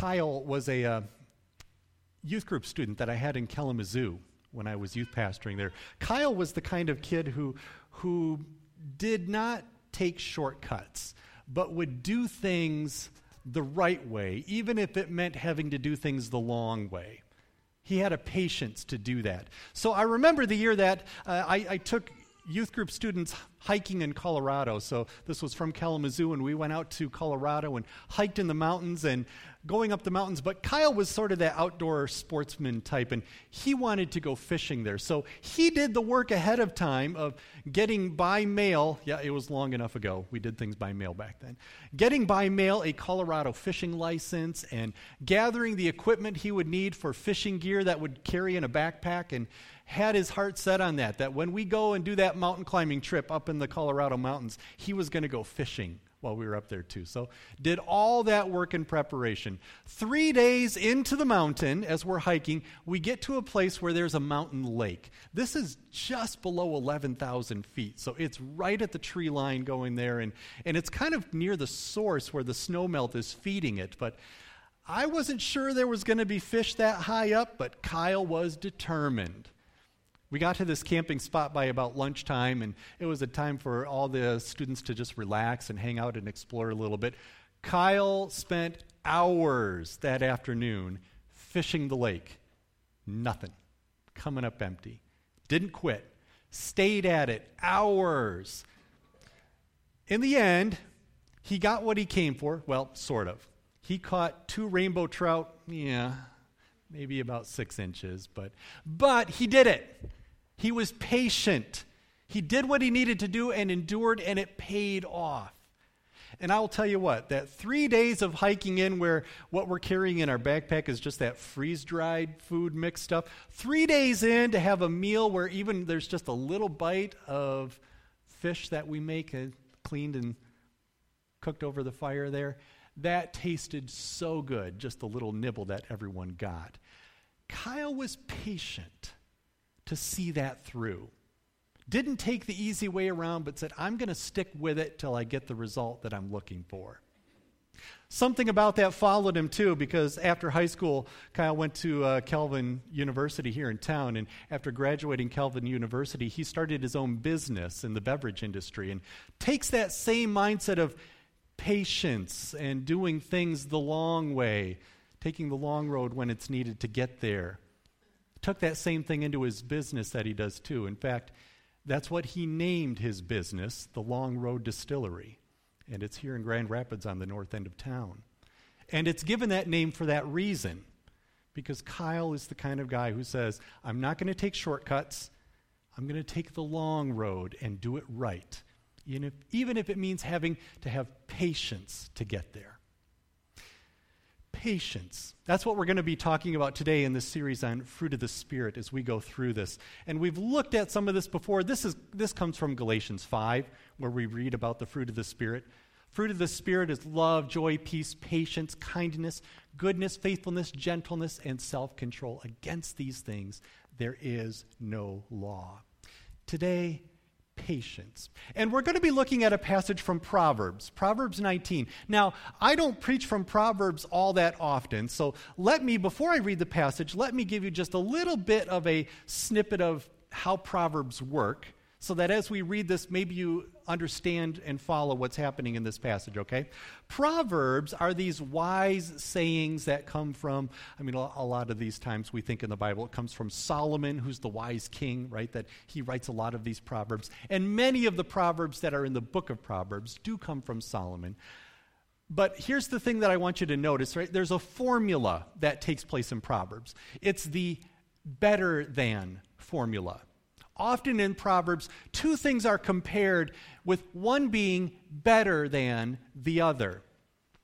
Kyle was a uh, youth group student that I had in Kalamazoo when I was youth pastoring there. Kyle was the kind of kid who, who did not take shortcuts, but would do things the right way, even if it meant having to do things the long way. He had a patience to do that. So I remember the year that uh, I, I took youth group students hiking in Colorado. So this was from Kalamazoo, and we went out to Colorado and hiked in the mountains and going up the mountains. But Kyle was sort of that outdoor sportsman type, and he wanted to go fishing there. So he did the work ahead of time of getting by mail. Yeah, it was long enough ago. We did things by mail back then. Getting by mail a Colorado fishing license and gathering the equipment he would need for fishing gear that would carry in a backpack and had his heart set on that, that when we go and do that mountain climbing trip up in the Colorado mountains, he was going to go fishing while we were up there too. So, did all that work in preparation. Three days into the mountain, as we're hiking, we get to a place where there's a mountain lake. This is just below 11,000 feet. So, it's right at the tree line going there, and, and it's kind of near the source where the snow melt is feeding it. But I wasn't sure there was going to be fish that high up, but Kyle was determined. We got to this camping spot by about lunchtime, and it was a time for all the students to just relax and hang out and explore a little bit. Kyle spent hours that afternoon fishing the lake. Nothing. Coming up empty. Didn't quit. Stayed at it hours. In the end, he got what he came for. Well, sort of. He caught two rainbow trout. Yeah, maybe about six inches, but but he did it. He was patient. He did what he needed to do and endured, and it paid off. And I will tell you what, that three days of hiking in where what we're carrying in our backpack is just that freeze dried food mixed stuff, three days in to have a meal where even there's just a little bite of fish that we make, uh, cleaned and cooked over the fire there, that tasted so good, just the little nibble that everyone got. Kyle was patient to see that through. Didn't take the easy way around, but said, I'm going to stick with it till I get the result that I'm looking for. Something about that followed him too, because after high school, Kyle went to uh, Calvin University here in town. And after graduating Calvin University, he started his own business in the beverage industry and takes that same mindset of patience and doing things the long way, taking the long road when it's needed to get there took that same thing into his business that he does too. In fact, that's what he named his business, the Long Road Distillery. And it's here in Grand Rapids on the north end of town. And it's given that name for that reason, because Kyle is the kind of guy who says, I'm not going to take shortcuts. I'm going to take the long road and do it right, even if, even if it means having to have patience to get there patience. That's what we're going to be talking about today in this series on fruit of the spirit as we go through this. And we've looked at some of this before. This is this comes from Galatians 5 where we read about the fruit of the spirit. Fruit of the spirit is love, joy, peace, patience, kindness, goodness, faithfulness, gentleness, and self-control. Against these things there is no law. Today patience. And we're going to be looking at a passage from Proverbs, Proverbs 19. Now, I don't preach from Proverbs all that often, so let me, before I read the passage, let me give you just a little bit of a snippet of how Proverbs work so that as we read this, maybe you understand and follow what's happening in this passage, okay? Proverbs are these wise sayings that come from, I mean, a lot of these times we think in the Bible it comes from Solomon, who's the wise king, right? That he writes a lot of these Proverbs. And many of the Proverbs that are in the book of Proverbs do come from Solomon. But here's the thing that I want you to notice, right? There's a formula that takes place in Proverbs. It's the better than formula often in Proverbs, two things are compared, with one being better than the other.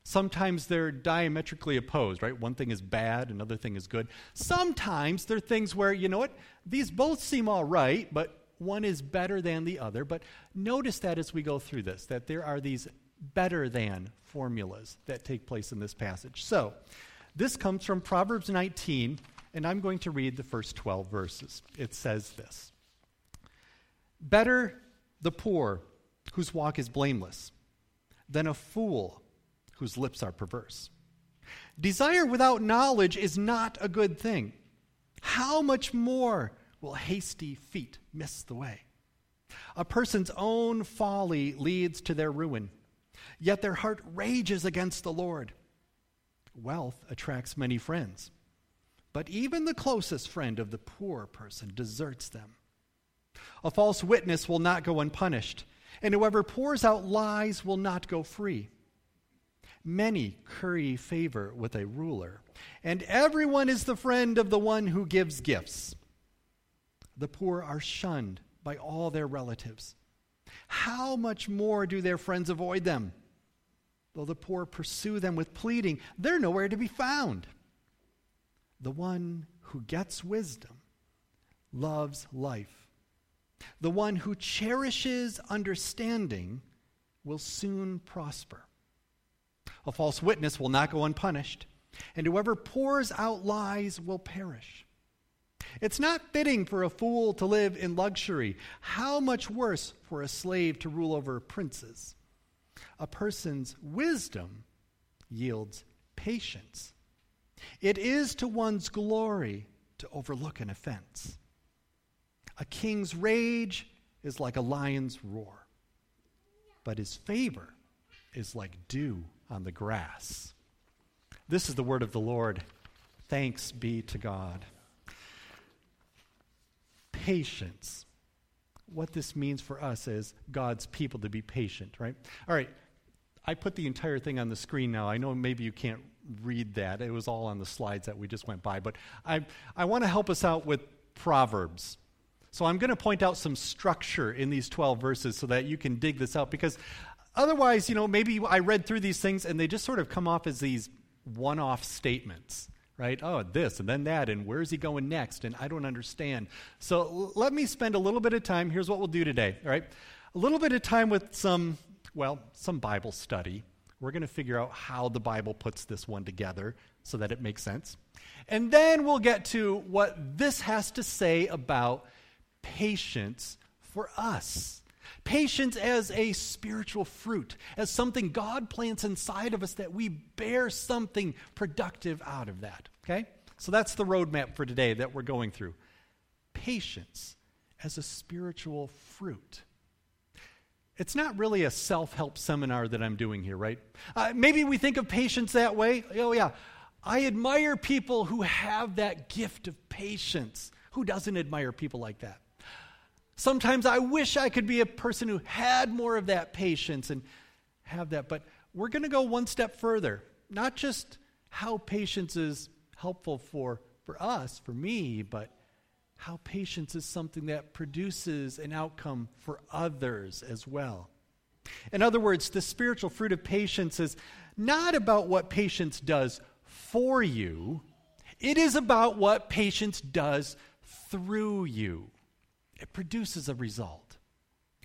Sometimes they're diametrically opposed, right? One thing is bad, another thing is good. Sometimes they're things where, you know what, these both seem all right, but one is better than the other. But notice that as we go through this, that there are these better than formulas that take place in this passage. So, this comes from Proverbs 19, and I'm going to read the first 12 verses. It says this Better the poor whose walk is blameless than a fool whose lips are perverse. Desire without knowledge is not a good thing. How much more will hasty feet miss the way? A person's own folly leads to their ruin, yet their heart rages against the Lord. Wealth attracts many friends, but even the closest friend of the poor person deserts them. A false witness will not go unpunished, and whoever pours out lies will not go free. Many curry favor with a ruler, and everyone is the friend of the one who gives gifts. The poor are shunned by all their relatives. How much more do their friends avoid them? Though the poor pursue them with pleading, they're nowhere to be found. The one who gets wisdom loves life. The one who cherishes understanding will soon prosper. A false witness will not go unpunished, and whoever pours out lies will perish. It's not fitting for a fool to live in luxury. How much worse for a slave to rule over princes? A person's wisdom yields patience. It is to one's glory to overlook an offense. A king's rage is like a lion's roar, but his favor is like dew on the grass. This is the word of the Lord. Thanks be to God. Patience. What this means for us as God's people to be patient, right? All right, I put the entire thing on the screen now. I know maybe you can't read that. It was all on the slides that we just went by. But I, I want to help us out with Proverbs. So I'm going to point out some structure in these 12 verses so that you can dig this out because Otherwise, you know, maybe I read through these things and they just sort of come off as these one off statements, right? Oh, this and then that, and where's he going next? And I don't understand. So l- let me spend a little bit of time. Here's what we'll do today, all right? A little bit of time with some, well, some Bible study. We're going to figure out how the Bible puts this one together so that it makes sense. And then we'll get to what this has to say about patience for us. Patience as a spiritual fruit, as something God plants inside of us that we bear something productive out of that. Okay? So that's the roadmap for today that we're going through. Patience as a spiritual fruit. It's not really a self help seminar that I'm doing here, right? Uh, maybe we think of patience that way. Oh, yeah. I admire people who have that gift of patience. Who doesn't admire people like that? Sometimes I wish I could be a person who had more of that patience and have that. But we're going to go one step further. Not just how patience is helpful for, for us, for me, but how patience is something that produces an outcome for others as well. In other words, the spiritual fruit of patience is not about what patience does for you, it is about what patience does through you it produces a result.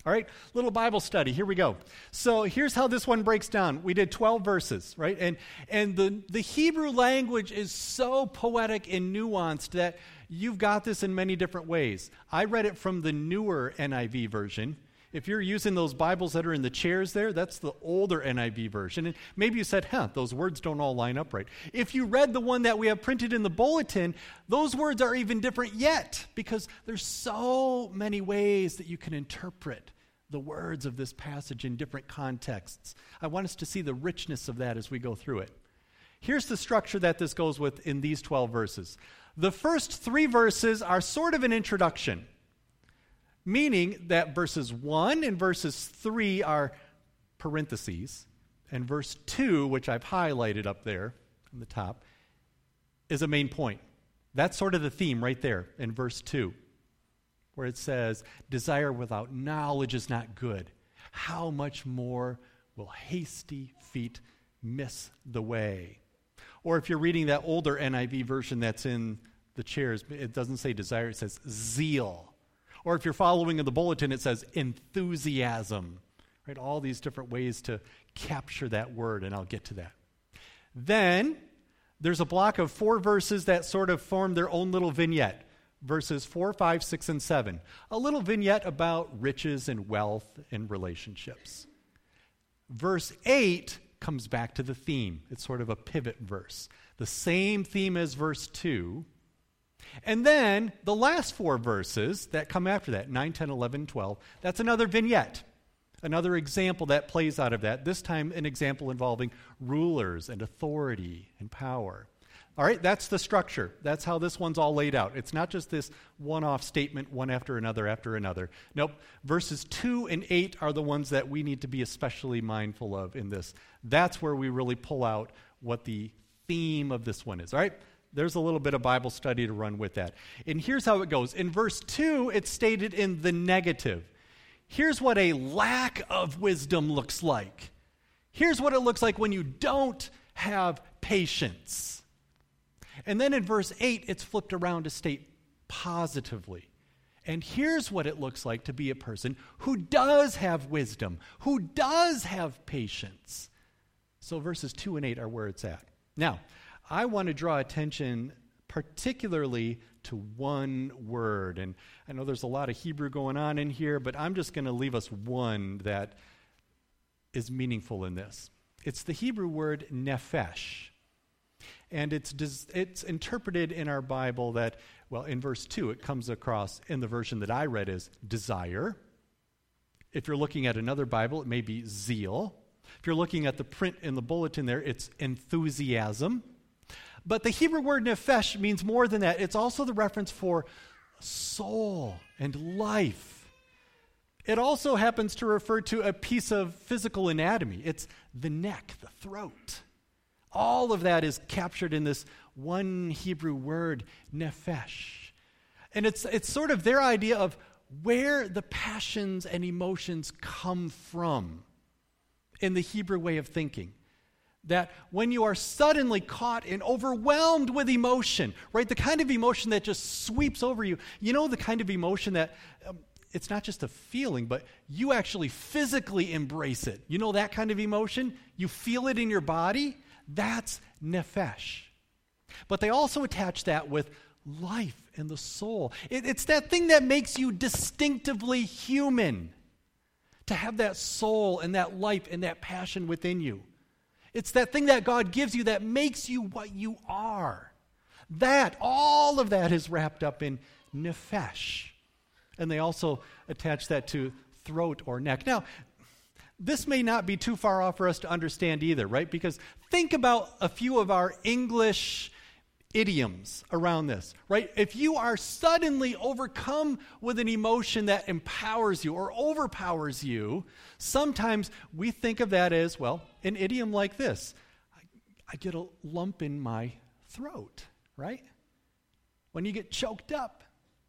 All right, little Bible study. Here we go. So here's how this one breaks down. We did 12 verses, right? And and the, the Hebrew language is so poetic and nuanced that you've got this in many different ways. I read it from the newer NIV version. If you're using those Bibles that are in the chairs there, that's the older NIV version. And maybe you said, huh, those words don't all line up right. If you read the one that we have printed in the bulletin, those words are even different yet because there's so many ways that you can interpret the words of this passage in different contexts. I want us to see the richness of that as we go through it. Here's the structure that this goes with in these 12 verses. The first three verses are sort of an introduction meaning that verses 1 and verses 3 are parentheses, and verse 2, which I've highlighted up there on the top, is a main point. That's sort of the theme right there in verse 2, where it says, Desire without knowledge is not good. How much more will hasty feet miss the way? Or if you're reading that older NIV version that's in the chairs, it doesn't say desire, it says zeal. Or if you're following in the bulletin, it says enthusiasm. Right? All these different ways to capture that word, and I'll get to that. Then there's a block of four verses that sort of form their own little vignette verses 4, 5, 6, and 7. A little vignette about riches and wealth and relationships. Verse 8 comes back to the theme. It's sort of a pivot verse. The same theme as verse 2. And then the last four verses that come after that 9, 10, 11, 12 that's another vignette. Another example that plays out of that, this time an example involving rulers and authority and power. All right, that's the structure. That's how this one's all laid out. It's not just this one off statement, one after another after another. Nope. Verses 2 and 8 are the ones that we need to be especially mindful of in this. That's where we really pull out what the theme of this one is. All right? There's a little bit of Bible study to run with that. And here's how it goes. In verse 2, it's stated in the negative. Here's what a lack of wisdom looks like. Here's what it looks like when you don't have patience. And then in verse 8, it's flipped around to state positively. And here's what it looks like to be a person who does have wisdom, who does have patience. So verses 2 and 8 are where it's at. Now, I want to draw attention particularly to one word. And I know there's a lot of Hebrew going on in here, but I'm just going to leave us one that is meaningful in this. It's the Hebrew word nephesh. And it's, it's interpreted in our Bible that, well, in verse 2, it comes across in the version that I read as desire. If you're looking at another Bible, it may be zeal. If you're looking at the print in the bulletin there, it's enthusiasm. But the Hebrew word nephesh means more than that. It's also the reference for soul and life. It also happens to refer to a piece of physical anatomy. It's the neck, the throat. All of that is captured in this one Hebrew word, nephesh. And it's, it's sort of their idea of where the passions and emotions come from in the Hebrew way of thinking. That when you are suddenly caught and overwhelmed with emotion, right, the kind of emotion that just sweeps over you, you know, the kind of emotion that um, it's not just a feeling, but you actually physically embrace it. You know that kind of emotion? You feel it in your body? That's nephesh. But they also attach that with life and the soul. It, it's that thing that makes you distinctively human. To have that soul and that life and that passion within you. It's that thing that God gives you that makes you what you are. That, all of that is wrapped up in nephesh. And they also attach that to throat or neck. Now, this may not be too far off for us to understand either, right? Because think about a few of our English idioms around this, right? If you are suddenly overcome with an emotion that empowers you or overpowers you, sometimes we think of that as, well, an idiom like this I, I get a lump in my throat, right? When you get choked up,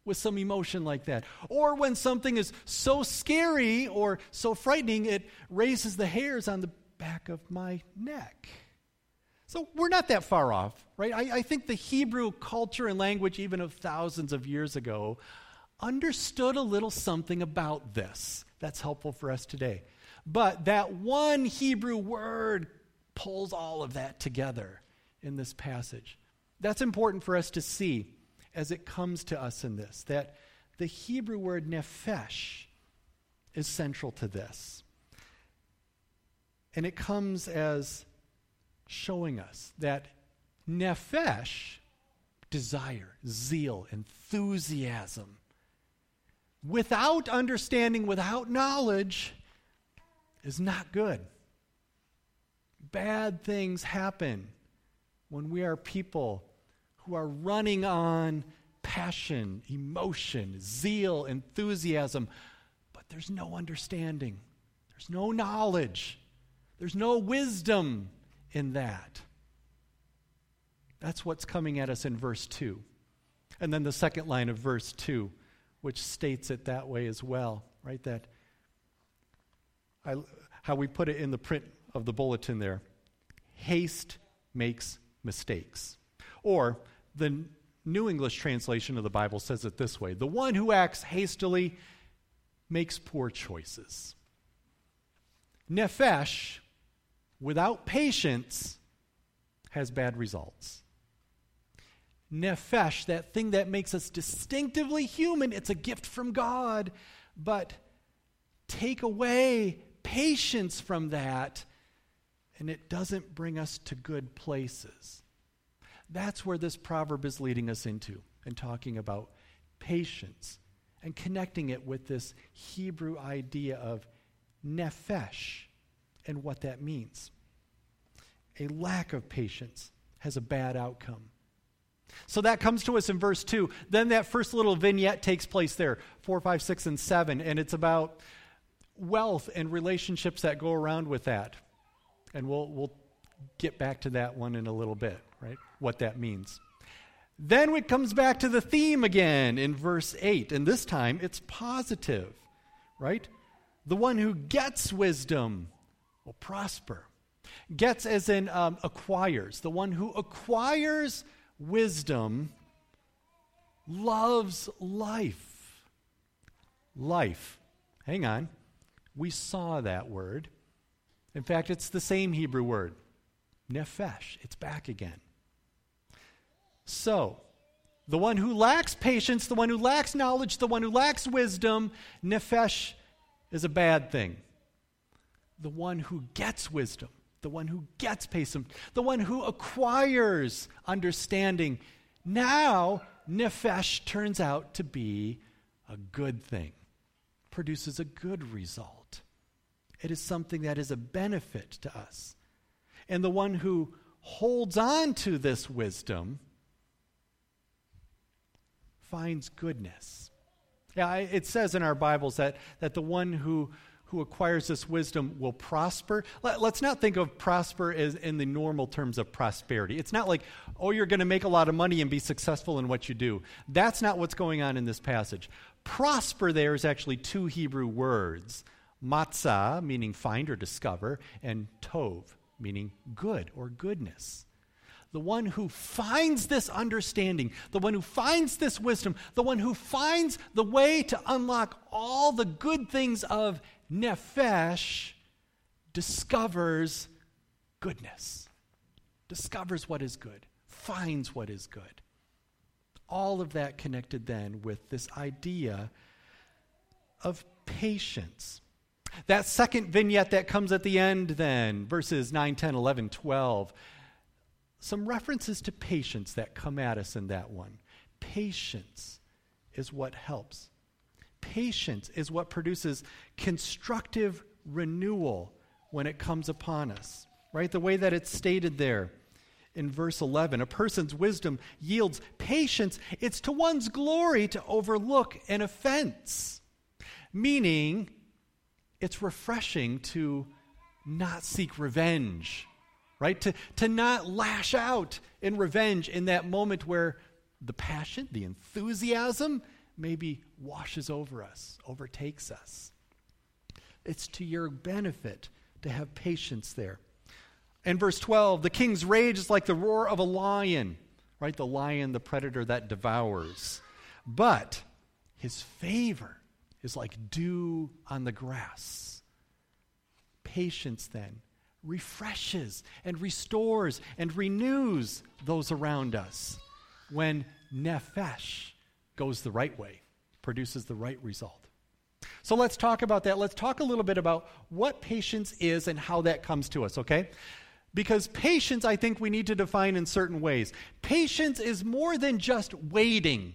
with some emotion like that. Or when something is so scary or so frightening, it raises the hairs on the back of my neck. So we're not that far off, right? I, I, think the Hebrew culture and language, even of thousands of years ago, understood a little something about this that's helpful for us today. But that one Hebrew word pulls all of that together in this passage. That's important for us to see as it comes to us in this that the Hebrew word nephesh is central to this. And it comes as showing us that nephesh, desire, zeal, enthusiasm, without understanding, without knowledge, is not good. Bad things happen when we are people who are running on passion, emotion, zeal, enthusiasm, but there's no understanding, there's no knowledge, there's no wisdom in that. That's what's coming at us in verse 2. And then the second line of verse 2, which states it that way as well, right? That I, how we put it in the print of the bulletin there haste makes mistakes. Or the New English translation of the Bible says it this way The one who acts hastily makes poor choices. Nephesh, without patience, has bad results. Nephesh, that thing that makes us distinctively human, it's a gift from God. But take away patience from that, and it doesn't bring us to good places. That's where this proverb is leading us into and talking about patience and connecting it with this Hebrew idea of nephesh and what that means. A lack of patience has a bad outcome. So that comes to us in verse 2. Then that first little vignette takes place there 4, 5, 6, and 7. And it's about wealth and relationships that go around with that. And we'll, we'll get back to that one in a little bit, right? What that means. Then it comes back to the theme again in verse 8. And this time it's positive, right? The one who gets wisdom will prosper. Gets as in um, acquires. The one who acquires wisdom loves life. Life. Hang on. We saw that word. In fact, it's the same Hebrew word, nephesh. It's back again. So, the one who lacks patience, the one who lacks knowledge, the one who lacks wisdom, nephesh is a bad thing. The one who gets wisdom, the one who gets patience, the one who acquires understanding. Now, nephesh turns out to be a good thing, produces a good result. It is something that is a benefit to us. And the one who holds on to this wisdom finds goodness. Yeah, it says in our Bibles that, that the one who who acquires this wisdom will prosper. Let, us not think of prosper as in the normal terms of prosperity. It's not like, oh, you're going to make a lot of money and be successful in what you do. That's not what's going on in this passage. Prosper there is actually two Hebrew words matzah, meaning find or discover, and tov, meaning good or goodness the one who finds this understanding, the one who finds this wisdom, the one who finds the way to unlock all the good things of Nephesh discovers goodness, discovers what is good, finds what is good. All of that connected then with this idea of patience. That second vignette that comes at the end, then, verses 9, 10, 11, 12, some references to patience that come at us in that one. Patience is what helps. Patience is what produces constructive renewal when it comes upon us, right? The way that it's stated there in verse 11 a person's wisdom yields patience, it's to one's glory to overlook an offense, meaning it's refreshing to not seek revenge, right? To, to not lash out in revenge in that moment where the passion, the enthusiasm, maybe washes over us, overtakes us. It's to your benefit to have patience there. In verse 12, the king's rage is like the roar of a lion, right? The lion, the predator that devours. But his favor is like dew on the grass. Patience, then, refreshes and restores and renews those around us when nephesh goes the right way, produces the right result. So let's talk about that. Let's talk a little bit about what patience is and how that comes to us, okay? Because patience, I think we need to define in certain ways. Patience is more than just waiting.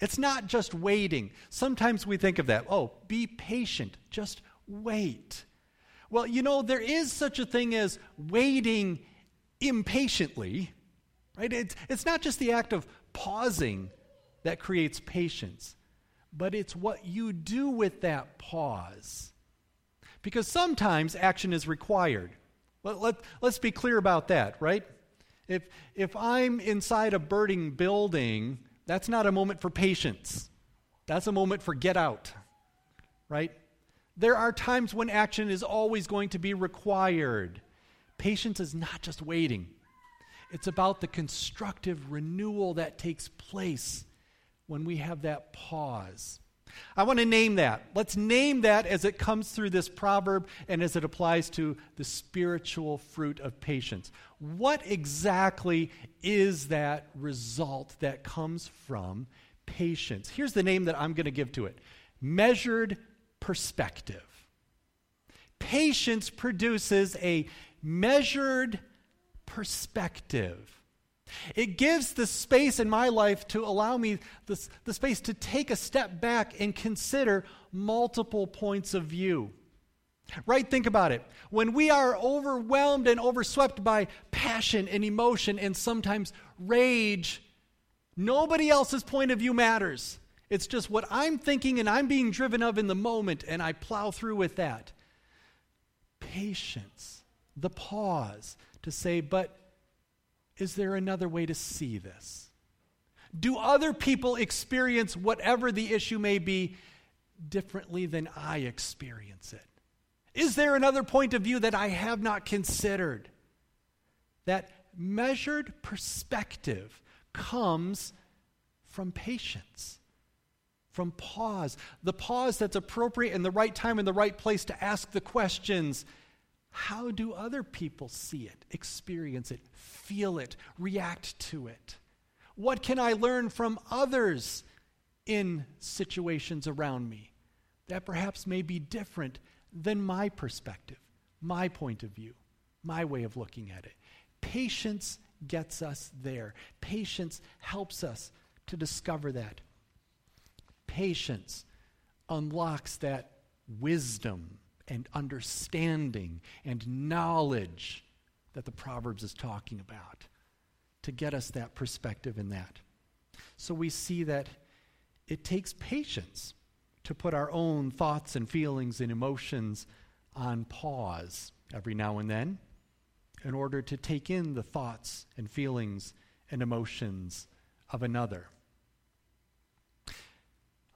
It's not just waiting. Sometimes we think of that. Oh, be patient. Just wait. Well, you know, there is such a thing as waiting impatiently, right? It's, it's not just the act of pausing that creates patience, but it's what you do with that pause. Because sometimes action is required. Let, let, let's be clear about that, right? If, if I'm inside a burning building, that's not a moment for patience. That's a moment for get out, right? There are times when action is always going to be required. Patience is not just waiting, it's about the constructive renewal that takes place when we have that pause. I want to name that. Let's name that as it comes through this proverb and as it applies to the spiritual fruit of patience. What exactly is that result that comes from patience? Here's the name that I'm going to give to it measured perspective. Patience produces a measured perspective. It gives the space in my life to allow me the, the space to take a step back and consider multiple points of view. Right? Think about it. When we are overwhelmed and overswept by passion and emotion and sometimes rage, nobody else's point of view matters. It's just what I'm thinking and I'm being driven of in the moment, and I plow through with that. Patience, the pause to say, but is there another way to see this? Do other people experience whatever the issue may be differently than I experience it? Is there another point of view that I have not considered? That measured perspective comes from patience, from pause. The pause that's appropriate in the right time and the right place to ask the questions how do other people see it, experience it, feel it, react to it? What can I learn from others in situations around me that perhaps may be different than my perspective, my point of view, my way of looking at it? Patience gets us there. Patience helps us to discover that. Patience unlocks that wisdom and understanding and knowledge that the Proverbs is talking about to get us that perspective in that. So we see that it takes patience to put our own thoughts and feelings and emotions on pause every now and then in order to take in the thoughts and feelings and emotions of another.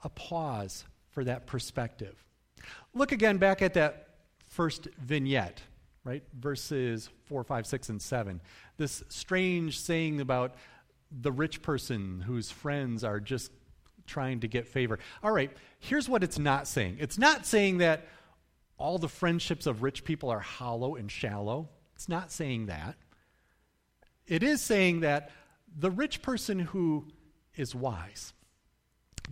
A pause for that perspective. Look again back at that first vignette, right? Verses 4, 5, 6, and 7. This strange saying about the rich person whose friends are just trying to get favor. All right, here's what it's not saying it's not saying that all the friendships of rich people are hollow and shallow. It's not saying that. It is saying that the rich person who is wise,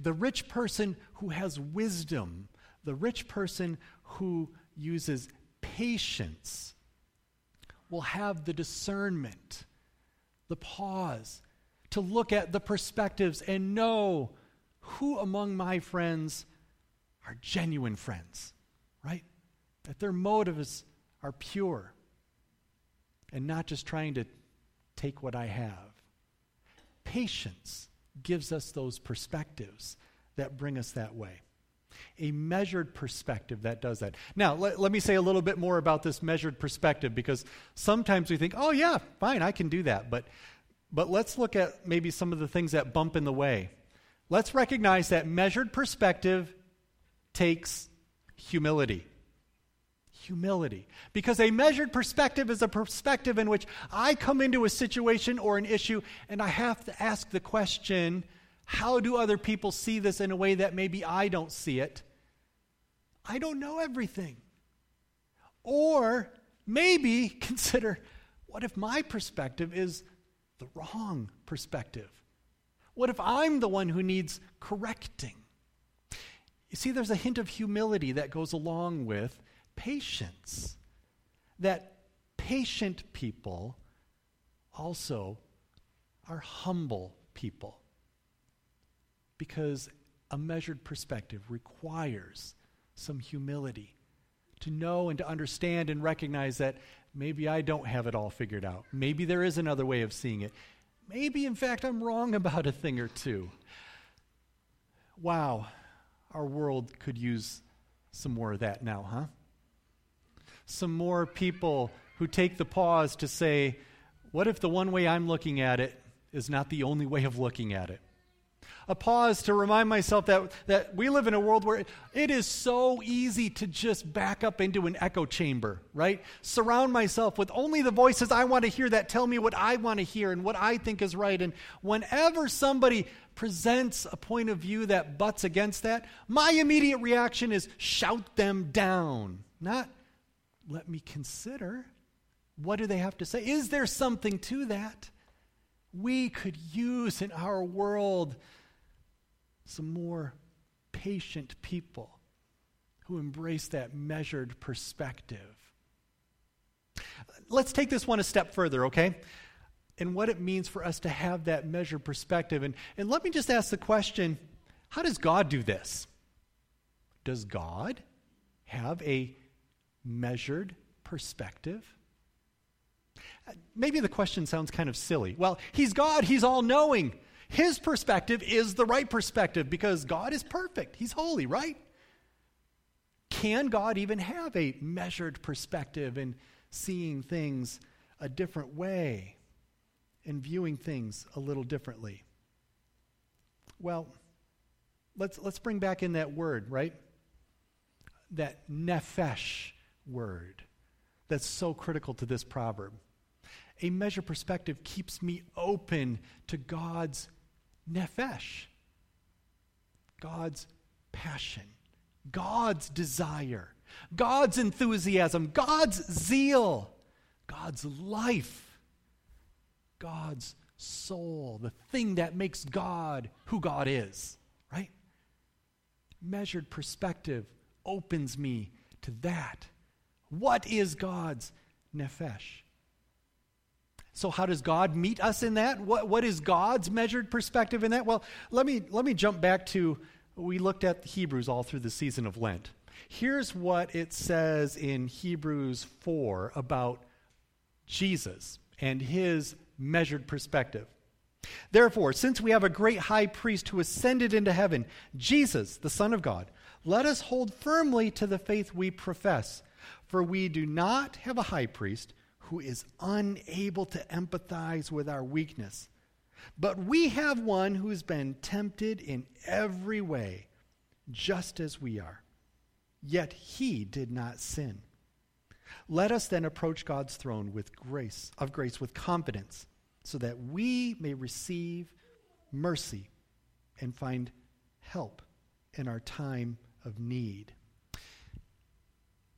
the rich person who has wisdom, the rich person who uses patience will have the discernment, the pause, to look at the perspectives and know who among my friends are genuine friends, right? That their motives are pure and not just trying to take what I have. Patience gives us those perspectives that bring us that way a measured perspective that does that. Now, let, let me say a little bit more about this measured perspective because sometimes we think, oh, yeah, fine, I can do that. But, but let's look at maybe some of the things that bump in the way. Let's recognize that measured perspective takes humility. Humility. Because a measured perspective is a perspective in which I come into a situation or an issue and I have to ask the question how do other people see this in a way that maybe I don't see it? I don't know everything. Or maybe consider what if my perspective is the wrong perspective? What if I'm the one who needs correcting? You see, there's a hint of humility that goes along with patience. That patient people also are humble people because a measured perspective requires some humility to know and to understand and recognize that maybe I don't have it all figured out. Maybe there is another way of seeing it. Maybe, in fact, I'm wrong about a thing or two. Wow, our world could use some more of that now, huh? Some more people who take the pause to say, what if the one way I'm looking at it is not the only way of looking at it? A pause to remind myself that, that we live in a world where it is so easy to just back up into an echo chamber, right? Surround myself with only the voices I want to hear that tell me what I want to hear and what I think is right. And whenever somebody presents a point of view that butts against that, my immediate reaction is shout them down, not let me consider. What do they have to say? Is there something to that? We could use in our world some more patient people who embrace that measured perspective. let's take this one a step further, okay? And what it means for us to have that measured perspective. And, and let me just ask the question how does God do this? Does God have a measured perspective? Uh, maybe the question sounds kind of silly. Well, He's God, He's all knowing. His perspective is the right perspective because God is perfect, He's holy, right? Can God even have a measured perspective in seeing things a different way and viewing things a little differently? Well, let's, let's bring back in that word, right? That nephesh word that's so critical to this proverb. A measured perspective keeps me open to God's nephesh, God's passion, God's desire, God's enthusiasm, God's zeal, God's life, God's soul, the thing that makes God who God is, right? Measured perspective opens me to that. What is God's nephesh? So, how does God meet us in that? What, what is God's measured perspective in that? Well, let me, let me jump back to we looked at Hebrews all through the season of Lent. Here's what it says in Hebrews 4 about Jesus and his measured perspective. Therefore, since we have a great high priest who ascended into heaven, Jesus, the Son of God, let us hold firmly to the faith we profess. For we do not have a high priest who is unable to empathize with our weakness, but we have one who's been tempted in every way, just as we are. Yet he did not sin. Let us then approach God's throne with grace of grace with confidence, so that we may receive mercy and find help in our time of need.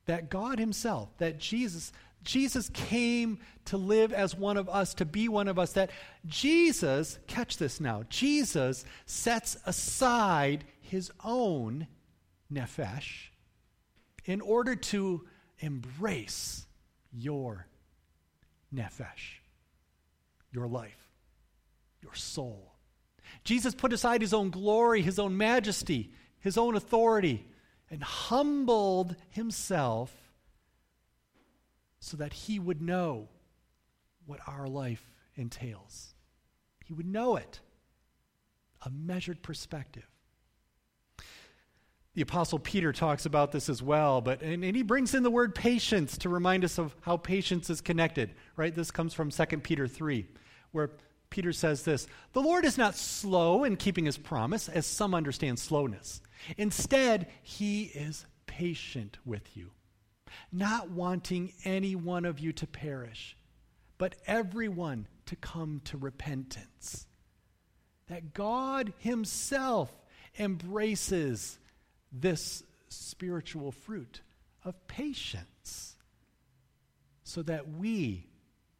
That God Himself, that Jesus, Jesus came to live as one of us, to be one of us. That Jesus, catch this now, Jesus sets aside His own nephesh in order to embrace your nephesh, your life, your soul. Jesus put aside his own glory, his own majesty, his own authority, and humbled himself so that he would know what our life entails. He would know it. A measured perspective. The Apostle Peter talks about this as well, but and, and, he brings in the word patience to remind us of how patience is connected. Right? This comes from 2 Peter 3, where Peter says this The Lord is not slow in keeping his promise, as some understand slowness. Instead, he is patient with you, not wanting any one of you to perish, but everyone to come to repentance. That God Himself embraces this spiritual fruit of patience so that we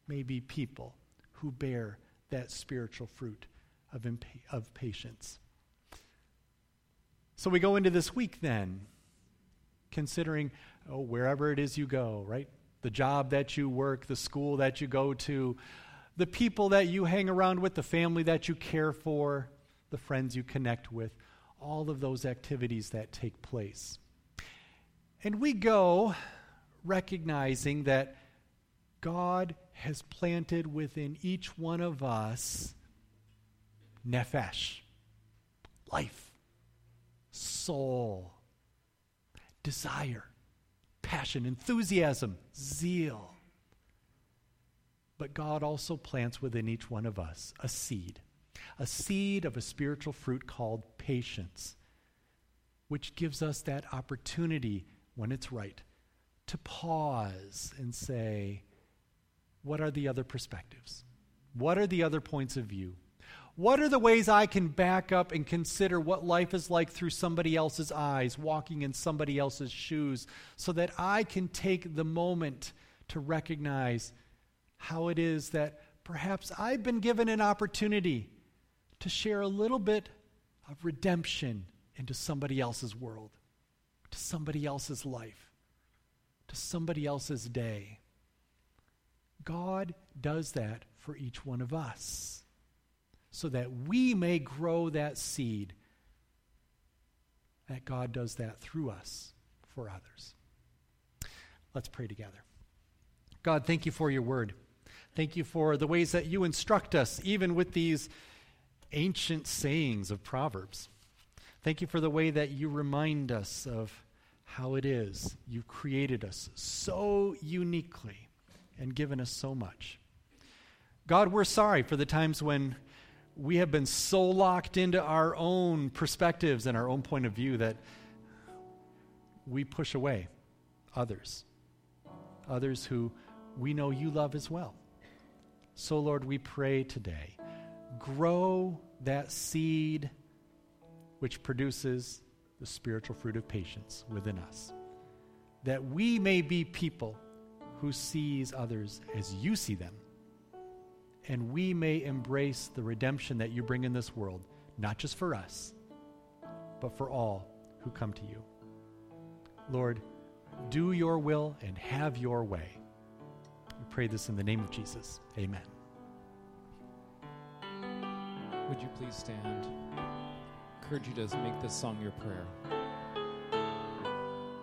may be people who bear that spiritual fruit of, of patience. So we go into this week then, considering oh, wherever it is you go, right? The job that you work, the school that you go to, the people that you hang around with, the family that you care for, the friends you connect with, all of those activities that take place. And we go recognizing that God has planted within each one of us nephesh, life, soul, desire, passion, enthusiasm, zeal. But God also plants within each one of us a seed, a seed of a spiritual fruit called patience, which gives us that opportunity when it's right to pause and say, what are the other perspectives? What are the other points of view? What are the ways I can back up and consider what life is like through somebody else's eyes, walking in somebody else's shoes, so that I can take the moment to recognize how it is that perhaps I've been given an opportunity to share a little bit of redemption into somebody else's world, to somebody else's life, to somebody else's day. God does that for each one of us so that we may grow that seed, that God does that through us for others. Let's pray together. God, thank you for your word. Thank you for the ways that you instruct us, even with these ancient sayings of Proverbs. Thank you for the way that you remind us of how it is you created us so uniquely and given us so much. God, we're sorry for the times when we have been so locked into our own perspectives and our own point of view that we push away others, others who we know you love as well. So, Lord, we pray today grow that seed which produces the spiritual fruit of patience within us. That we may be people who sees others as you see them. And we may embrace the redemption that you bring in this world, not just for us, but for all who come to you. Lord, do your will and have your way. We pray this in the name of Jesus. Amen. Would you please stand? encourage you to make this song your prayer.